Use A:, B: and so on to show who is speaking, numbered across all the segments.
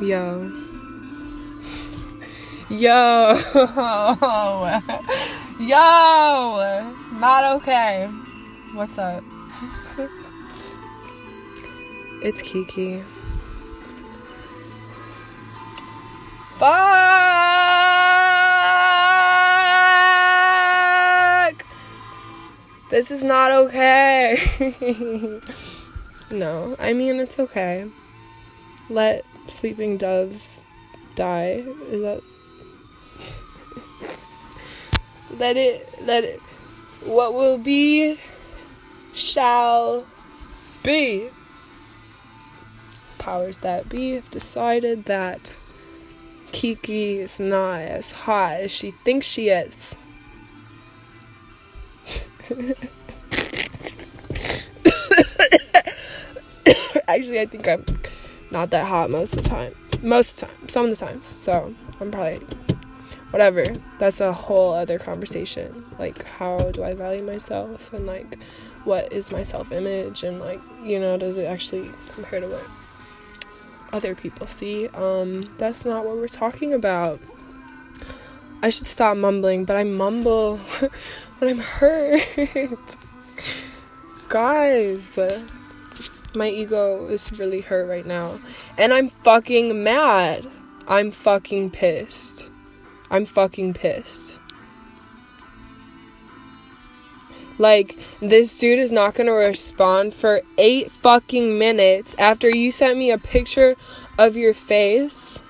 A: Yo. Yo. Yo. Not okay. What's up? it's Kiki. Fuck! This is not okay. no, I mean, it's okay. Let sleeping doves die. Is that. let it. Let it. What will be shall be. Powers that be have decided that Kiki is not as hot as she thinks she is. Actually, I think I'm not that hot most of the time. Most of the time. Some of the times. So, I'm probably. Whatever. That's a whole other conversation. Like, how do I value myself? And, like, what is my self image? And, like, you know, does it actually compare to what other people see. Um, that's not what we're talking about. I should stop mumbling, but I mumble when I'm hurt. Guys, my ego is really hurt right now. And I'm fucking mad. I'm fucking pissed. I'm fucking pissed. Like, this dude is not gonna respond for eight fucking minutes after you sent me a picture of your face.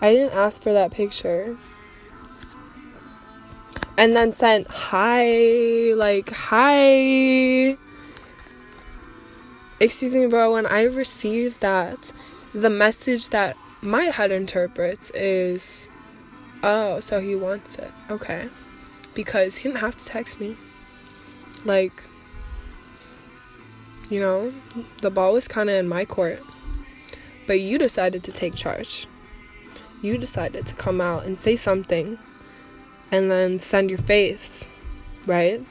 A: I didn't ask for that picture. And then sent hi, like, hi. Excuse me, bro, when I received that, the message that my head interprets is, oh, so he wants it. Okay. Because he didn't have to text me. Like, you know, the ball was kind of in my court. But you decided to take charge. You decided to come out and say something and then send your face, right?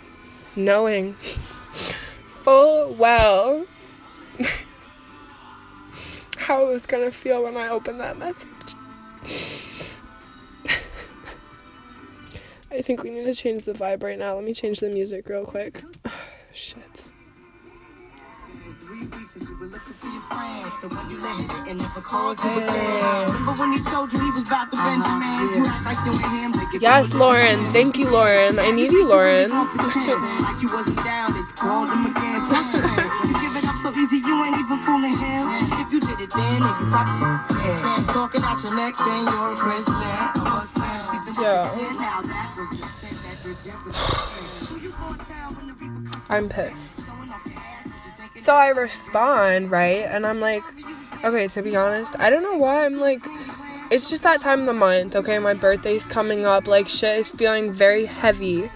A: Knowing full well how it was gonna feel when I opened that message. I think we need to change the vibe right now. Let me change the music real quick. Shit. Yes, Lauryn. Thank you, Lauryn. I need you, Lauryn. You did it then, you probably talking out your neck, then you're a Christian. Yeah. I'm pissed. So I respond, right? And I'm like, okay, to be honest, I don't know why I'm like, it's just that time of the month, okay? My birthday's coming up. Like, shit is feeling very heavy.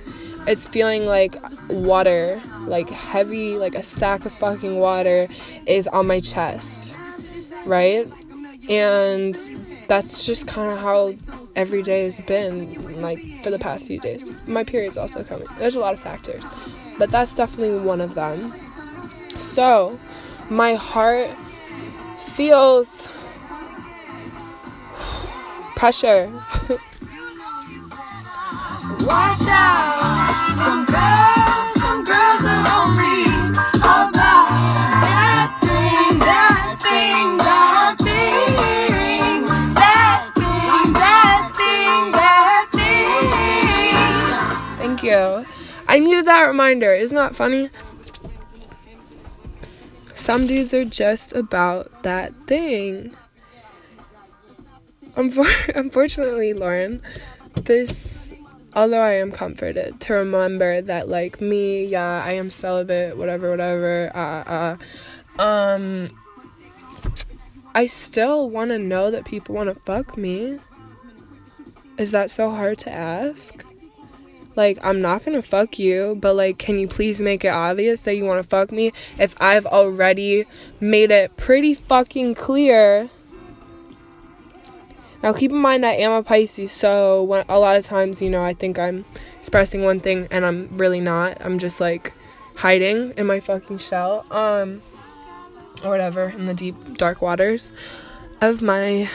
A: It's feeling like water, like heavy, like a sack of fucking water is on my chest, right? And that's just kind of how every day has been like for the past few days. My period's also coming. There's a lot of factors, but that's definitely one of them. So, my heart feels pressure. Watch out, some girls, needed that reminder. Isn't that funny? Some dudes are just about that thing. Unfortunately, Lauryn, this, although I am comforted to remember that, like, me, yeah, I am celibate, whatever, whatever, uh, uh, um, I still want to know that people want to fuck me. Is that so hard to ask? Like, I'm not gonna fuck you, but like, can you please make it obvious that you wanna fuck me if I've already made it pretty fucking clear? Now, keep in mind, I am a Pisces, so when, a lot of times, you know, I think I'm expressing one thing and I'm really not. I'm just like hiding in my fucking shell, um, or whatever, in the deep, dark waters. of my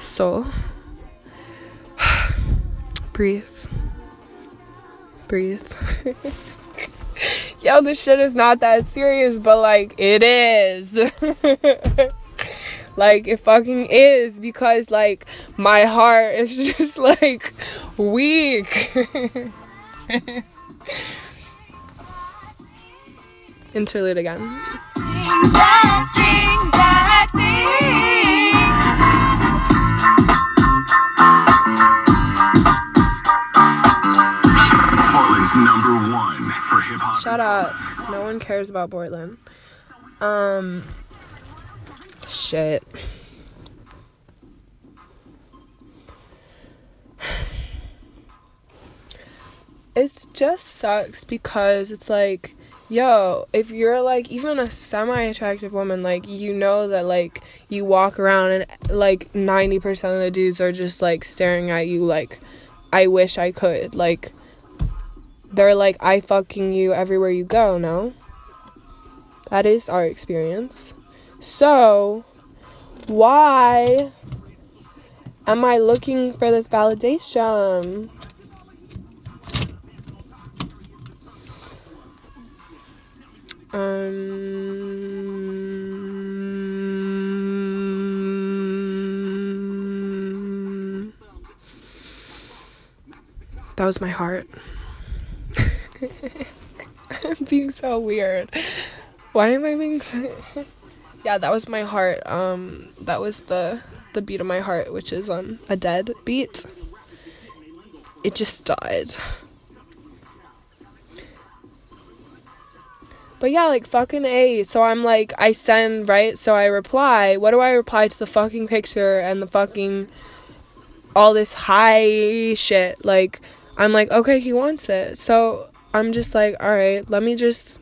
A: soul. Breathe. Breathe. Yo, this shit is not that serious, but like, it is. like, it fucking is because, like, my heart is just like weak. Interlude again. Shut up. No one cares about Portland. Um. Shit. It just sucks because it's like yo, if you're like even a semi attractive woman, like you know that like you walk around and like 90% of the dudes are just like staring at you like I wish I could. Like they're like I fucking you everywhere you go, no? That is our experience. So, why am I looking for this validation? Um, that was my heart. I'm being so weird. Why am I being? yeah, that was my heart. Um, that was the the beat of my heart, which is um a dead beat. It just died. But yeah, like fucking A. So I'm like, I send, right? So I reply. What do I reply to the fucking picture and the fucking all this high shit? Like, I'm like, okay, he wants it. So I'm just like, all right, let me just,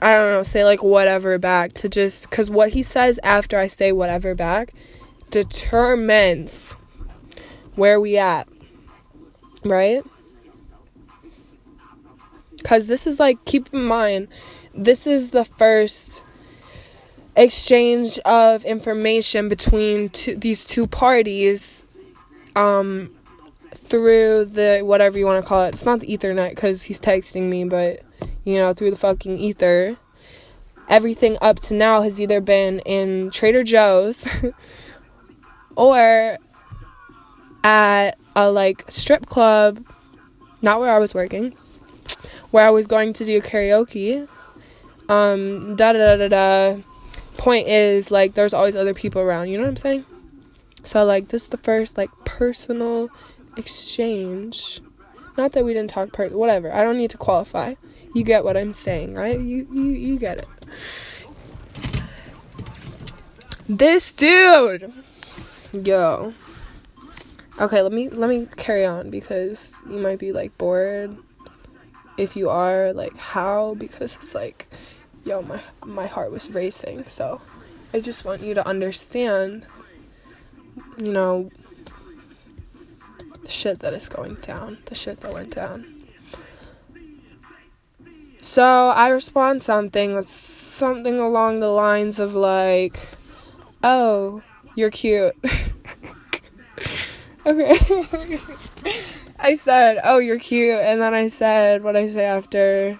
A: I don't know, say like whatever back to just, because what he says after I say whatever back determines where we at, right? because this is like keep in mind this is the first exchange of information between two, these two parties um through the whatever you want to call it it's not the ethernet because he's texting me but you know through the fucking ether everything up to now has either been in trader joe's or at a like strip club not where i was working where I was going to do karaoke. Um, da da da da da. Point is, like, there's always other people around. You know what I'm saying? So, like, this is the first, like, personal exchange. Not that we didn't talk per whatever. I don't need to qualify. You get what I'm saying, right? You you you get it. This dude. Yo. Okay, let me let me carry on because you might be like bored if you are like how because it's like yo my my heart was racing so i just want you to understand you know the shit that is going down the shit that went down so i respond something that's something along the lines of like oh you're cute okay I said, "Oh, you're cute," and then I said what I say after.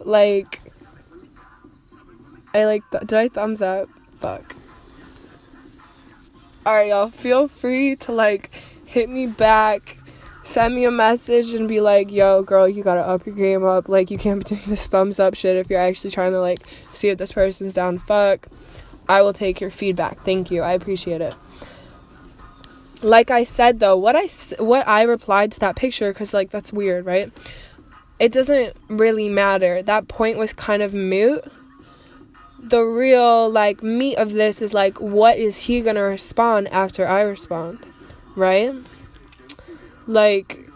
A: Like, I like. Th- did I thumbs up? Fuck. Alright, y'all. Feel free to like hit me back, send me a message, and be like, "Yo, girl, you gotta up your game up. Like, you can't be doing this thumbs up shit if you're actually trying to like see if this person's down." Fuck. I will take your feedback. Thank you. I appreciate it like I said though, what I what I replied to that picture cuz like that's weird, right? It doesn't really matter. That point was kind of moot. The real like meat of this is like what is he going to respond after I respond? Right? Like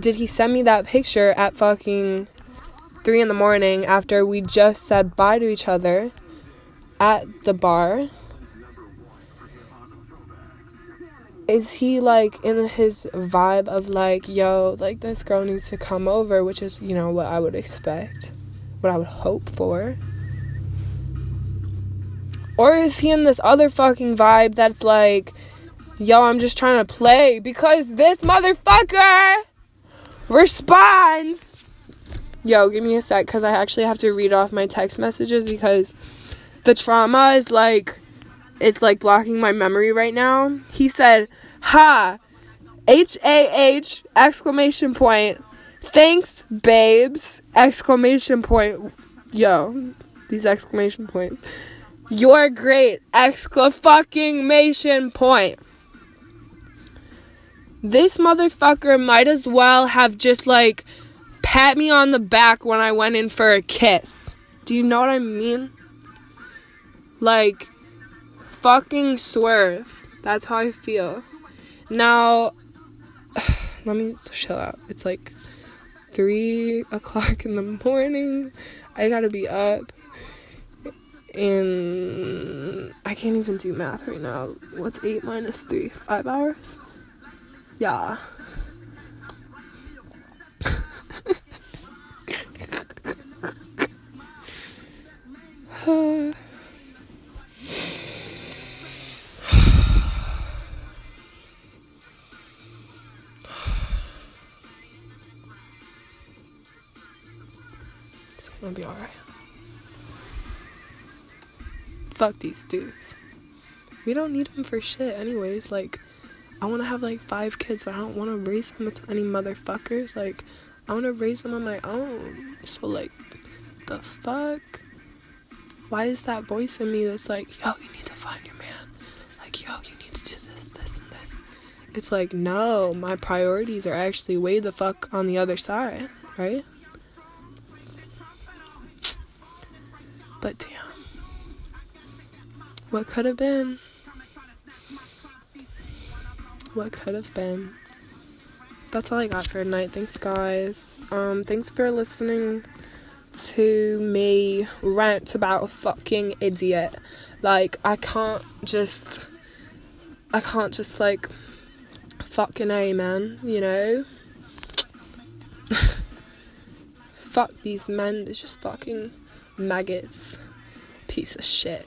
A: did he send me that picture at fucking 3 in the morning after we just said bye to each other at the bar? is he like in his vibe of like, yo, like this girl needs to come over, which is, you know, what I would expect, what I would hope for? Or is he in this other fucking vibe that's like, yo, I'm just trying to play? Because this motherfucker responds. Yo, give me a sec because I actually have to read off my text messages because the trauma is like, it's like blocking my memory right now. He said, ha, H A H, exclamation point. Thanks, babes, exclamation point. Yo, these exclamation points. You're great! Exclamation point. This motherfucker might as well have just like pat me on the back when I went in for a kiss. Do you know what I mean? Like, fucking swerve. That's how I feel. Now, let me chill out. It's like 3 o'clock in the morning. I gotta be up and I can't even do math right now. What's 8 minus 3? 5 hours? Yeah. it's gonna be alright fuck these dudes. We don't need them for shit, anyways. Like, I want to have like five kids, but I don't want to raise them with any motherfuckers. Like, I want to raise them on my own. So, like, the fuck? Why is that voice in me that's like, yo, you need to find your man? Like, yo, you need to do this, this, and this. It's like, no, my priorities are actually way the fuck on the other side, right? What could have been? What could have been? That's all I got for tonight. Thanks, guys. Um, thanks for listening to me rant about a fucking idiot. Like, I can't just. I can't just, like. Fucking A, man. You know? Fuck these men. They're just fucking maggots. Piece of shit.